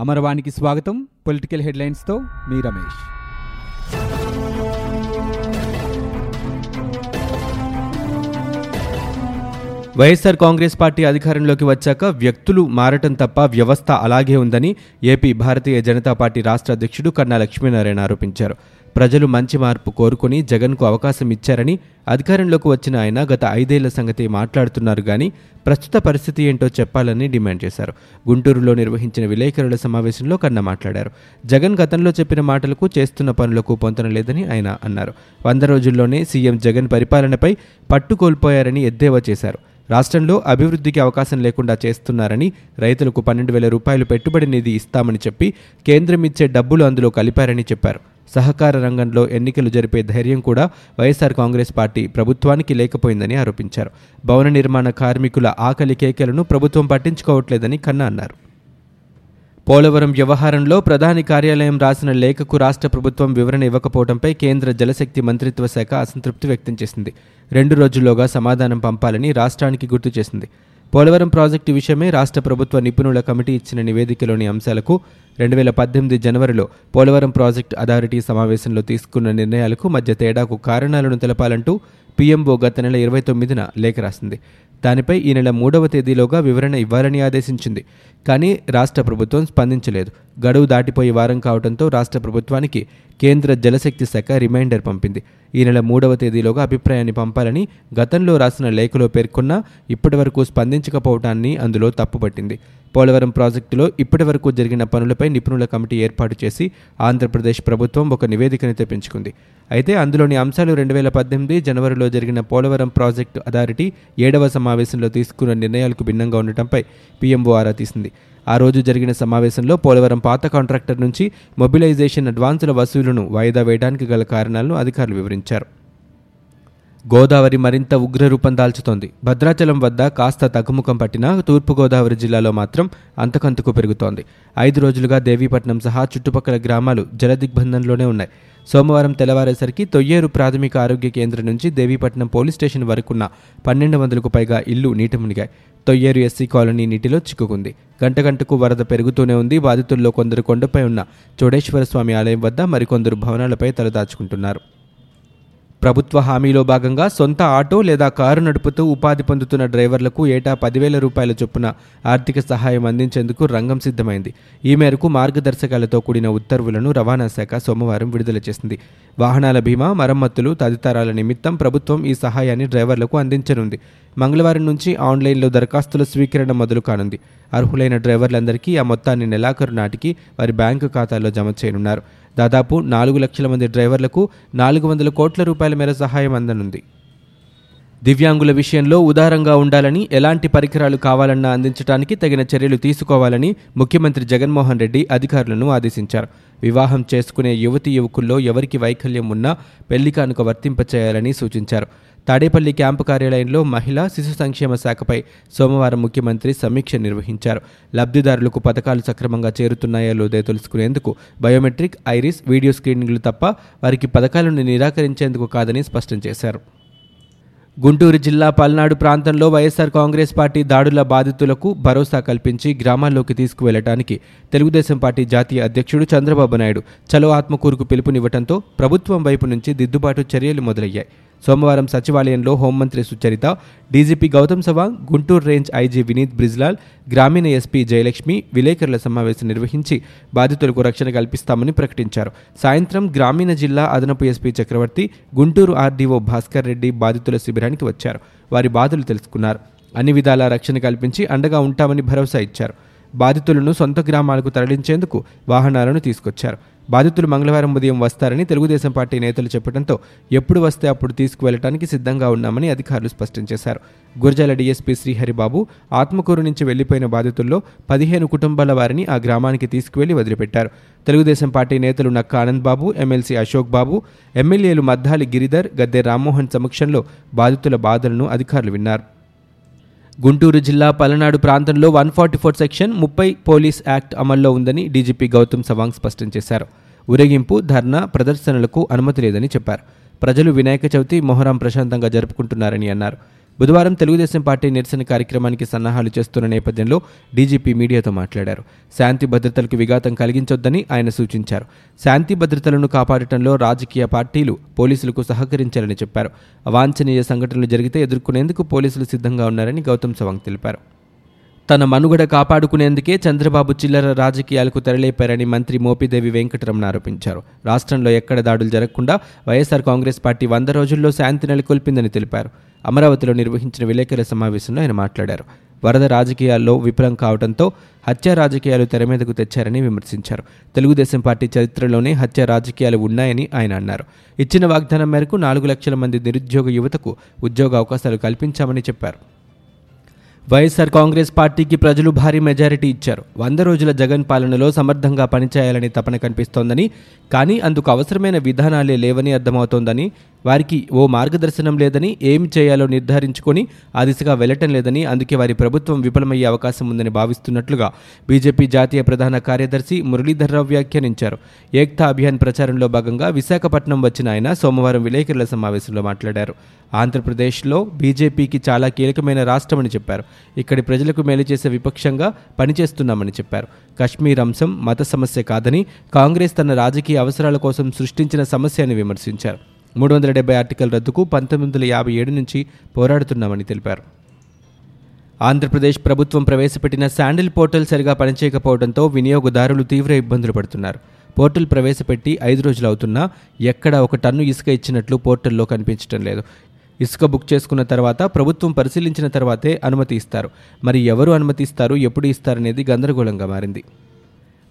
అమరవాణికి స్వాగతం. పొలిటికల్ హెడ్లైన్స్తో మీ రమేష్. వైఎస్ఆర్ కాంగ్రెస్ పార్టీ అధికారంలోకి వచ్చాక వ్యక్తులు మారటం తప్ప వ్యవస్థ అలాగే ఉందని ఏపీ భారతీయ జనతా పార్టీ రాష్ట్ర అధ్యక్షుడు కన్నా లక్ష్మీనారాయణ ఆరోపించారు. ప్రజలు మంచి మార్పు కోరుకుని జగన్కు అవకాశం ఇచ్చారని అధికారంలోకి వచ్చిన ఆయన గత ఐదేళ్ళ సంగతి మాట్లాడుతున్నారు కానీ ప్రస్తుత పరిస్థితి ఏంటో చెప్పాలని డిమాండ్ చేశారు. గుంటూరులో నిర్వహించిన విలేకరుల సమావేశంలో కన్నా మాట్లాడారు. జగన్ గతంలో చెప్పిన మాటలకు చేస్తున్న పనులకు పొంతన లేదని ఆయన అన్నారు. వంద రోజుల్లోనే సీఎం జగన్ పరిపాలనపై పట్టు కోల్పోయారని ఎద్దేవా చేశారు. రాష్ట్రంలో అభివృద్ధికి అవకాశం లేకుండా చేస్తున్నారని రైతులకు పన్నెండు వేల రూపాయలు పెట్టుబడి నిధి ఇస్తామని చెప్పి కేంద్రం ఇచ్చే డబ్బులు అందులో కలిపారని చెప్పారు. సహకార రంగంలో ఎన్నికలు జరిపే ధైర్యం కూడా వైఎస్ఆర్ కాంగ్రెస్ పార్టీ ప్రభుత్వానికి లేకపోయిందని ఆరోపించారు. భవన నిర్మాణ కార్మికుల ఆకలి కేకలను ప్రభుత్వం పట్టించుకోవట్లేదని కన్నా అన్నారు. పోలవరం వ్యవహారంలో ప్రధాని కార్యాలయం రాసిన లేఖకు రాష్ట్ర ప్రభుత్వం వివరణ ఇవ్వకపోవడంపై కేంద్ర జలశక్తి మంత్రిత్వ శాఖ అసంతృప్తి వ్యక్తం చేసింది. రెండు రోజుల్లోగా సమాధానం పంపాలని రాష్ట్రానికి గుర్తు చేసింది. పోలవరం ప్రాజెక్టు విషయమే రాష్ట్ర ప్రభుత్వ నిపుణుల కమిటీ ఇచ్చిన నివేదికలోని అంశాలకు రెండు వేల పద్దెనిమిది జనవరిలో పోలవరం ప్రాజెక్టు అథారిటీ సమావేశంలో తీసుకున్న నిర్ణయాలకు మధ్య తేడాకు కారణాలను తెలపాలంటూ పీఎంఓ గత నెల ఇరవై తొమ్మిదిన లేఖ రాసింది. దానిపై ఈ నెల మూడవ తేదీలోగా వివరణ ఇవ్వాలని ఆదేశించింది. కానీ రాష్ట్ర ప్రభుత్వం స్పందించలేదు. గడువు దాటిపోయి వారం కావడంతో రాష్ట్ర ప్రభుత్వానికి కేంద్ర జలశక్తి శాఖ రిమైండర్ పంపింది. ఈ నెల మూడవ తేదీలోగా అభిప్రాయాన్ని పంపాలని గతంలో రాసిన లేఖలో పేర్కొన్నా ఇప్పటివరకు స్పందించకపోవటాన్ని అందులో తప్పుపట్టింది. పోలవరం ప్రాజెక్టులో ఇప్పటివరకు జరిగిన పనులపై నిపుణుల కమిటీ ఏర్పాటు చేసి ఆంధ్రప్రదేశ్ ప్రభుత్వం ఒక నివేదికను తెప్పించుకుంది. అయితే అందులోని అంశాలు రెండు వేల పద్దెనిమిది జనవరిలో జరిగిన పోలవరం ప్రాజెక్టు అథారిటీ ఏడవ సమావేశంలో తీసుకున్న నిర్ణయాలకు భిన్నంగా ఉండటంపై పీఎంఓ ఆరా తీసింది. ఆ రోజు జరిగిన సమావేశంలో పోలవరం పాత కాంట్రాక్టర్ నుంచి మొబిలైజేషన్ అడ్వాన్సుల వసూలును వాయిదా వేయడానికి గల కారణాలను అధికారులు వివరించారు. గోదావరి మరింత ఉగ్రరూపం దాల్చుతోంది. భద్రాచలం వద్ద కాస్త తగ్గుముఖం పట్టినా తూర్పుగోదావరి జిల్లాలో మాత్రం అంతకంతకు పెరుగుతోంది. ఐదు రోజులుగా దేవీపట్నం సహా చుట్టుపక్కల గ్రామాలు జలదిగ్బంధంలోనే ఉన్నాయి. సోమవారం తెల్లవారేసరికి తొయ్యేరు ప్రాథమిక ఆరోగ్య కేంద్రం నుంచి దేవీపట్నం పోలీస్ స్టేషన్ వరకున్న పన్నెండు వందలకు పైగా ఇల్లు నీట మునిగాయి. తొయ్యేరు ఎస్సీ కాలనీ నీటిలో చిక్కుకుంది. గంట గంటకు వరద పెరుగుతూనే ఉంది. బాధితుల్లో కొందరు కొండపై ఉన్న చోడేశ్వర స్వామి ఆలయం వద్ద మరికొందరు భవనాలపై తలదాచుకుంటున్నారు. ప్రభుత్వ హామీలో భాగంగా సొంత ఆటో లేదా కారు నడుపుతూ ఉపాధి పొందుతున్న డ్రైవర్లకు ఏటా పదివేల రూపాయల చొప్పున ఆర్థిక సహాయం అందించేందుకు రంగం సిద్ధమైంది. ఈ మేరకు మార్గదర్శకాలతో కూడిన ఉత్తర్వులను రవాణా శాఖ సోమవారం విడుదల చేసింది. వాహనాల బీమా మరమ్మతులు తదితరాల నిమిత్తం ప్రభుత్వం ఈ సహాయాన్ని డ్రైవర్లకు అందించనుంది. మంగళవారం నుంచి ఆన్లైన్లో దరఖాస్తుల స్వీకరణ మొదలు కానుంది. అర్హులైన డ్రైవర్లందరికీ ఆ మొత్తాన్ని నెలాఖరు నాటికి వారి బ్యాంకు ఖాతాల్లో జమ చేయనున్నారు. దాదాపు నాలుగు లక్షల మంది డ్రైవర్లకు నాలుగు వందల కోట్ల రూపాయల మేర సహాయం అందనుంది. దివ్యాంగుల విషయంలో ఉదారంగా ఉండాలని ఎలాంటి పరికరాలు కావాలన్నా అందించడానికి తగిన చర్యలు తీసుకోవాలని ముఖ్యమంత్రి జగన్మోహన్ రెడ్డి అధికారులను ఆదేశించారు. వివాహం చేసుకునే యువతి యువకుల్లో ఎవరికి వైకల్యం ఉన్నా పెళ్ళి కానుక వర్తింపచేయాలని సూచించారు. తాడేపల్లి క్యాంపు కార్యాలయంలో మహిళా శిశు సంక్షేమ శాఖపై సోమవారం ముఖ్యమంత్రి సమీక్ష నిర్వహించారు. లబ్ధిదారులకు పథకాలు సక్రమంగా చేరుతున్నాయో లేదో తెలుసుకునేందుకు బయోమెట్రిక్ ఐరిస్ వీడియో స్క్రీనింగ్లు తప్ప వారికి పథకాలను నిరాకరించేందుకు కాదని స్పష్టం చేశారు. గుంటూరు జిల్లా పల్నాడు ప్రాంతంలో వైఎస్సార్ కాంగ్రెస్ పార్టీ దాడుల బాధితులకు భరోసా కల్పించి గ్రామాల్లోకి తీసుకువెళ్ళడానికి తెలుగుదేశం పార్టీ జాతీయ అధ్యక్షుడు చంద్రబాబు నాయుడు చలో ఆత్మకూరుకు పిలుపునివ్వడంతో ప్రభుత్వం వైపు నుంచి దిద్దుబాటు చర్యలు మొదలయ్యాయి. సోమవారం సచివాలయంలో హోంమంత్రి Sucharitha DGP Gautam Sawang Guntur range IG Vineet Brijlal గ్రామీణ ఎస్పీ జయలక్ష్మి విలేకరుల సమావేశం నిర్వహించి బాధితులకు రక్షణ కల్పిస్తామని ప్రకటించారు. సాయంత్రం గ్రామీణ జిల్లా అదనపు ఎస్పీ చక్రవర్తి గుంటూరు ఆర్డీఓ భాస్కర్ రెడ్డి బాధితుల శిబిరానికి వచ్చారు. వారి బాధలు తెలుసుకున్నారు. అన్ని విధాల రక్షణ కల్పించి అండగా ఉంటామని భరోసా ఇచ్చారు. బాధితులను సొంత గ్రామాలకు తరలించేందుకు వాహనాలను తీసుకొచ్చారు. బాధితులు మంగళవారం ఉదయం వస్తారని తెలుగుదేశం పార్టీ నేతలు చెప్పడంతో ఎప్పుడు వస్తే అప్పుడు తీసుకువెళ్ళడానికి సిద్ధంగా ఉన్నామని అధికారులు స్పష్టం చేశారు. గురజాల డీఎస్పీ శ్రీహరిబాబు ఆత్మకూరు నుంచి వెళ్ళిపోయిన బాధితుల్లో పదిహేను కుటుంబాల వారిని ఆ గ్రామానికి తీసుకువెళ్ళి వదిలిపెట్టారు. తెలుగుదేశం పార్టీ నేతలు నక్క ఆనంద్ బాబు ఎమ్మెల్సీ అశోక్ బాబు ఎమ్మెల్యేలు మద్దాలి గిరిధర్ గద్దె రామ్మోహన్ సమక్షంలో బాధితుల బాధలను అధికారులు విన్నారు. గుంటూరు జిల్లా పలనాడు ప్రాంతంలో వన్ ఫార్టీ ఫోర్ సెక్షన్ ముప్పై పోలీస్ యాక్ట్ అమల్లో ఉందని డీజీపీ గౌతమ్ సవాంగ్ స్పష్టం చేశారు. ఊరేగింపు ధర్నా ప్రదర్శనలకు అనుమతి లేదని చెప్పారు. ప్రజలు వినాయక చవితి మొహరం ప్రశాంతంగా జరుపుకుంటున్నారని అన్నారు. బుధవారం తెలుగుదేశం పార్టీ నిరసన కార్యక్రమానికి సన్నాహాలు చేస్తున్న నేపథ్యంలో డీజీపీ మీడియాతో మాట్లాడారు. శాంతి భద్రతలకు విఘాతం కలిగించొద్దని ఆయన సూచించారు. శాంతి భద్రతలను కాపాడటంలో రాజకీయ పార్టీలు పోలీసులకు సహకరించాలని చెప్పారు. అవాంఛనీయ సంఘటనలు జరిగితే ఎదుర్కొనేందుకు పోలీసులు సిద్ధంగా ఉన్నారని గౌతమ్ సవాంగ్ తెలిపారు. తన మనుగడ కాపాడుకునేందుకే చంద్రబాబు చిల్లర రాజకీయాలకు తెరలేపారని మంత్రి మోపిదేవి వెంకటరమణ ఆరోపించారు. రాష్ట్రంలో ఎక్కడ దాడులు జరగకుండా వైఎస్ఆర్ కాంగ్రెస్ పార్టీ వంద రోజుల్లో శాంతి నెలకొల్పిందని తెలిపారు. అమరావతిలో నిర్వహించిన విలేకరుల సమావేశంలో ఆయన మాట్లాడారు. వరద రాజకీయాల్లో విఫలం కావడంతో హత్య రాజకీయాలు తెర మీదకు తెచ్చారని విమర్శించారు. తెలుగుదేశం పార్టీ చరిత్రలోనే హత్య రాజకీయాలు ఉన్నాయని ఆయన అన్నారు. ఇచ్చిన వాగ్దానం మేరకు నాలుగు లక్షల మంది నిరుద్యోగ యువతకు ఉద్యోగ అవకాశాలు కల్పించామని చెప్పారు. వైఎస్ఆర్ కాంగ్రెస్ పార్టీకి ప్రజలు భారీ మెజారిటీ ఇచ్చారు. వంద రోజుల జగన్ పాలనలో సమర్థంగా పనిచేయాలని తపన కనిపిస్తోందని కానీ అందుకు అవసరమైన విధానాలే లేవని అర్థమవుతోందని వారికి ఓ మార్గదర్శనం లేదని ఏమి చేయాలో నిర్ధారించుకొని ఆ దిశగా వెళ్ళటం లేదని అందుకే వారి ప్రభుత్వం విఫలమయ్యే అవకాశం ఉందని భావిస్తున్నట్లుగా బీజేపీ జాతీయ ప్రధాన కార్యదర్శి మురళీధర్రావు వ్యాఖ్యానించారు. ఏక్తా అభియాన్ ప్రచారంలో భాగంగా విశాఖపట్నం వచ్చిన ఆయన సోమవారం విలేకరుల సమావేశంలో మాట్లాడారు. ఆంధ్రప్రదేశ్లో బీజేపీకి చాలా కీలకమైన రాష్ట్రమని చెప్పారు. ఇక్కడి ప్రజలకు మేలు చేసే విపక్షంగా పనిచేస్తున్నామని చెప్పారు. కశ్మీర్ అంశం మత సమస్య కాదని కాంగ్రెస్ తన రాజకీయ అవసరాల కోసం సృష్టించిన సమస్య అని విమర్శించారు. మూడు వందల డెబ్బై ఆర్టికల్ రద్దుకు పంతొమ్మిది వందల యాభై ఏడు నుంచి పోరాడుతున్నామని తెలిపారు. ఆంధ్రప్రదేశ్ ప్రభుత్వం ప్రవేశపెట్టిన శాండిల్ పోర్టల్ సరిగా పనిచేయకపోవడంతో వినియోగదారులు తీవ్ర ఇబ్బందులు పడుతున్నారు. పోర్టల్ ప్రవేశపెట్టి ఐదు రోజులు అవుతున్నా ఎక్కడ ఒక టన్ను ఇసుక ఇచ్చినట్లు పోర్టల్లో కనిపించడం లేదు. ఇసుక బుక్ చేసుకున్న తర్వాత ప్రభుత్వం పరిశీలించిన తర్వాతే అనుమతి ఇస్తారు. మరి ఎవరు అనుమతి ఇస్తారు? ఎప్పుడు ఇస్తారనేది గందరగోళంగా మారింది.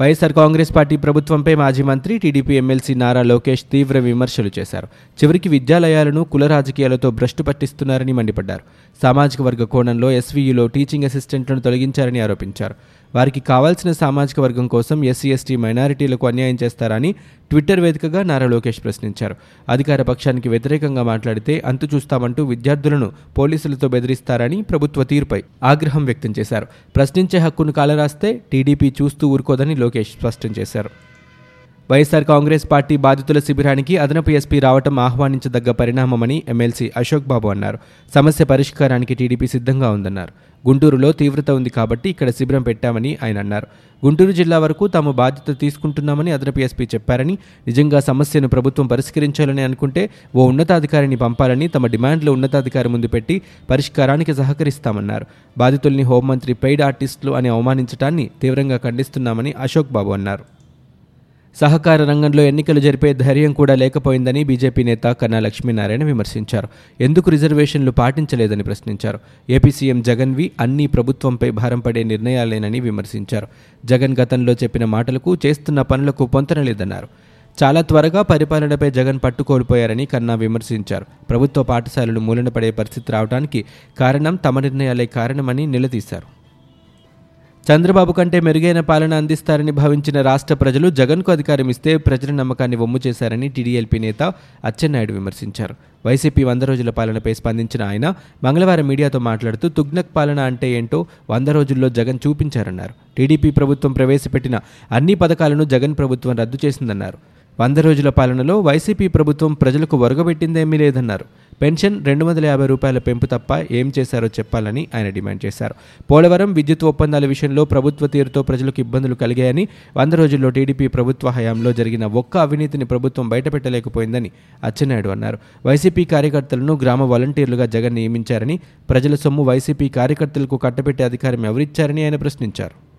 వైఎస్ఆర్ కాంగ్రెస్ పార్టీ ప్రభుత్వంపై మాజీ మంత్రి టీడీపీ ఎమ్మెల్సీ నారా లోకేష్ తీవ్ర విమర్శలు చేశారు. చివరికి విద్యాలయాలను కుల రాజకీయాలతో భ్రష్టు పట్టిస్తున్నారని మండిపడ్డారు. సామాజిక వర్గ కోణంలో ఎస్వీయులో టీచింగ్ అసిస్టెంట్లను తొలగించారని ఆరోపించారు. వారికి కావాల్సిన సామాజిక వర్గం కోసం ఎస్సీ ఎస్టీ మైనారిటీలకు అన్యాయం చేస్తారని ట్విట్టర్ వేదికగా నారా లోకేష్ ప్రశ్నించారు. అధికార పక్షానికి వ్యతిరేకంగా మాట్లాడితే అంతు చూస్తామంటూ విద్యార్థులను పోలీసులతో బెదిరిస్తారని ప్రభుత్వ తీరుపై ఆగ్రహం వ్యక్తం చేశారు. ప్రశ్నించే హక్కును కాలరాస్తే టీడీపీ చూస్తూ ఊరుకోదని లోకేష్ స్పష్టం చేశారు. వైఎస్ఆర్ కాంగ్రెస్ పార్టీ బాధితుల శిబిరానికి అదనపు ఎస్పీ రావటం ఆహ్వానించదగ్గ పరిణామమని ఎమ్మెల్సీ అశోక్ బాబు అన్నారు. సమస్య పరిష్కారానికి టీడీపీ సిద్ధంగా ఉందన్నారు. గుంటూరులో తీవ్రత ఉంది కాబట్టి ఇక్కడ శిబిరం పెట్టామని ఆయన అన్నారు. గుంటూరు జిల్లా వరకు తాము బాధ్యత తీసుకుంటున్నామని అదనపు ఎస్పీ చెప్పారని నిజంగా సమస్యను ప్రభుత్వం పరిష్కరించాలని అనుకుంటే ఓ ఉన్నతాధికారిని పంపాలని తమ డిమాండ్లు ఉన్నతాధికారి ముందు పెట్టి పరిష్కారానికి సహకరిస్తామన్నారు. బాధితుల్ని హోంమంత్రి పెయిడ్ ఆర్టిస్టులు అని అవమానించడాన్ని తీవ్రంగా ఖండిస్తున్నామని అశోక్ బాబు అన్నారు. సహకార రంగంలో ఎన్నికలు జరిపే ధైర్యం కూడా లేకపోయిందని బీజేపీ నేత కన్నా లక్ష్మీనారాయణ విమర్శించారు. ఎందుకు రిజర్వేషన్లు పాటించలేదని ప్రశ్నించారు. ఏపీ సీఎం జగన్వి అన్ని ప్రభుత్వంపై భారం పడే నిర్ణయాలేనని విమర్శించారు. జగన్ గతంలో చెప్పిన మాటలకు చేస్తున్న పనులకు పొంతనలేదన్నారు. చాలా త్వరగా పరిపాలనపై జగన్ పట్టుకోల్పోయారని కన్నా విమర్శించారు. ప్రభుత్వ పాఠశాలలు మూలన పడే పరిస్థితి రావడానికి కారణం తమ నిర్ణయాలే కారణమని నిలదీశారు. చంద్రబాబు కంటే మెరుగైన పాలన అందిస్తారని భావించిన రాష్ట్ర ప్రజలు జగన్కు అధికారం ఇస్తే ప్రజల నమ్మకాన్ని వమ్ము చేశారని టీడీఎల్పీ నేత అచ్చెన్నాయుడు విమర్శించారు. వైసీపీ వంద రోజుల పాలనపై స్పందించిన ఆయన మంగళవారం మీడియాతో మాట్లాడుతూ తుగ్నక్ పాలన అంటే ఏంటో వంద రోజుల్లో జగన్ చూపించారన్నారు. టీడీపీ ప్రభుత్వం ప్రవేశపెట్టిన అన్ని పథకాలను జగన్ ప్రభుత్వం రద్దు చేసిందన్నారు. వంద రోజుల పాలనలో వైసీపీ ప్రభుత్వం ప్రజలకు ఒరగబెట్టిందేమీ లేదన్నారు. పెన్షన్ రెండు వందల యాభై రూపాయల పెంపు తప్ప ఏం చేశారో చెప్పాలని ఆయన డిమాండ్ చేశారు. పోలవరం విద్యుత్ ఒప్పందాల విషయంలో ప్రభుత్వ తీరుతో ప్రజలకు ఇబ్బందులు కలిగాయని వంద రోజుల్లో టీడీపీ ప్రభుత్వ హయాంలో జరిగిన ఒక్క అవినీతిని ప్రభుత్వం బయటపెట్టలేకపోయిందని అచ్చెన్నాయుడు అన్నారు. వైసీపీ కార్యకర్తలను గ్రామ వాలంటీర్లుగా జగన్ నియమించారని ప్రజల సొమ్ము వైసీపీ కార్యకర్తలకు కట్టబెట్టే అధికారం ఎవరిచ్చారని ఆయన ప్రశ్నించారు.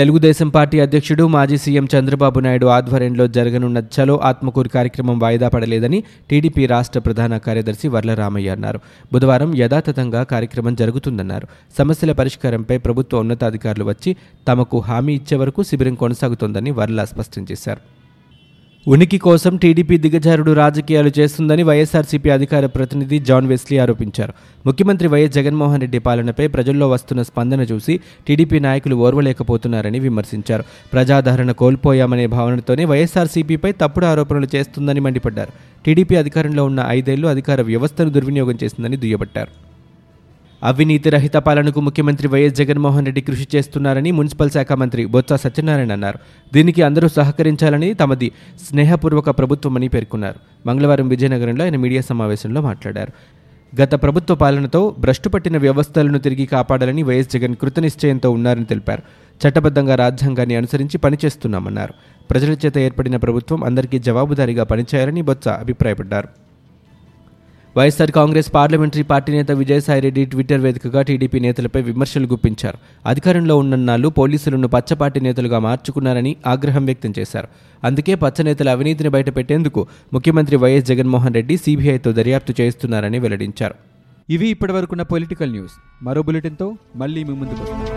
తెలుగుదేశం పార్టీ అధ్యక్షుడు మాజీ సీఎం చంద్రబాబు నాయుడు ఆధ్వర్యంలో జరగనున్న చలో ఆత్మకూరు కార్యక్రమం వాయిదా పడలేదని టీడీపీ రాష్ట్ర ప్రధాన కార్యదర్శి వర్లరామయ్య అన్నారు. బుధవారం యథాతథంగా కార్యక్రమం జరుగుతుందన్నారు. సమస్యల పరిష్కారంపై ప్రభుత్వ ఉన్నతాధికారులు వచ్చి తమకు హామీ ఇచ్చే వరకు శిబిరం కొనసాగుతోందని వర్ల స్పష్టం చేశారు. ఉనికి కోసం టీడీపీ దిగజారుడు రాజకీయాలు చేస్తుందని వైఎస్ఆర్సీపీ అధికార ప్రతినిధి జాన్ వెస్లీ ఆరోపించారు. ముఖ్యమంత్రి వైఎస్ జగన్మోహన్ రెడ్డి పాలనపై ప్రజల్లో వస్తున్న స్పందన చూసి టీడీపీ నాయకులు ఓర్వలేకపోతున్నారని విమర్శించారు. ప్రజాదరణ కోల్పోయామనే భావనతోనే వైఎస్ఆర్సీపీపై తప్పుడు ఆరోపణలు చేస్తుందని మండిపడ్డారు. టీడీపీ అధికారంలో ఉన్న ఐదేళ్ళు అధికార వ్యవస్థను దుర్వినియోగం చేసిందని దుయ్యబట్టారు. అవినీతి రహిత పాలనకు ముఖ్యమంత్రి వైఎస్ జగన్మోహన్ రెడ్డి కృషి చేస్తున్నారని మున్సిపల్ శాఖ మంత్రి బొత్స సత్యనారాయణ అన్నారు. దీనికి అందరూ సహకరించాలని తమది స్నేహపూర్వక ప్రభుత్వమని పేర్కొన్నారు. మంగళవారం విజయనగరంలో ఆయన మీడియా సమావేశంలో మాట్లాడారు. గత ప్రభుత్వ పాలనతో భ్రష్టుపట్టిన వ్యవస్థలను తిరిగి కాపాడాలని వైఎస్ జగన్ కృతనిశ్చయంతో ఉన్నారని తెలిపారు. చట్టబద్ధంగా రాజ్యాంగాన్ని అనుసరించి పనిచేస్తున్నామన్నారు. ప్రజల చేత ఏర్పడిన ప్రభుత్వం అందరికీ జవాబుదారీగా పనిచేయాలని బొత్స అభిప్రాయపడ్డారు. వైఎస్సార్ కాంగ్రెస్ పార్లమెంటరీ పార్టీ నేత విజయసాయిరెడ్డి ట్విట్టర్ వేదికగా టీడీపీ నేతలపై విమర్శలు గుప్పించారు. అధికారంలో ఉన్నన్నాళ్ళు పోలీసులను పచ్చపార్టీ నేతలుగా మార్చుకున్నారని ఆగ్రహం వ్యక్తం చేశారు. అందుకే పచ్చ నేతల అవినీతిని బయటపెట్టేందుకు ముఖ్యమంత్రి వైఎస్ జగన్మోహన్ రెడ్డి సీబీఐతో దర్యాప్తు చేస్తున్నారని వెల్లడించారు. ఇవి ఇప్పటివరకున్న పొలిటికల్ న్యూస్. మరో బులెటిన్తో మళ్ళీ మీ ముందుకు వస్తాం.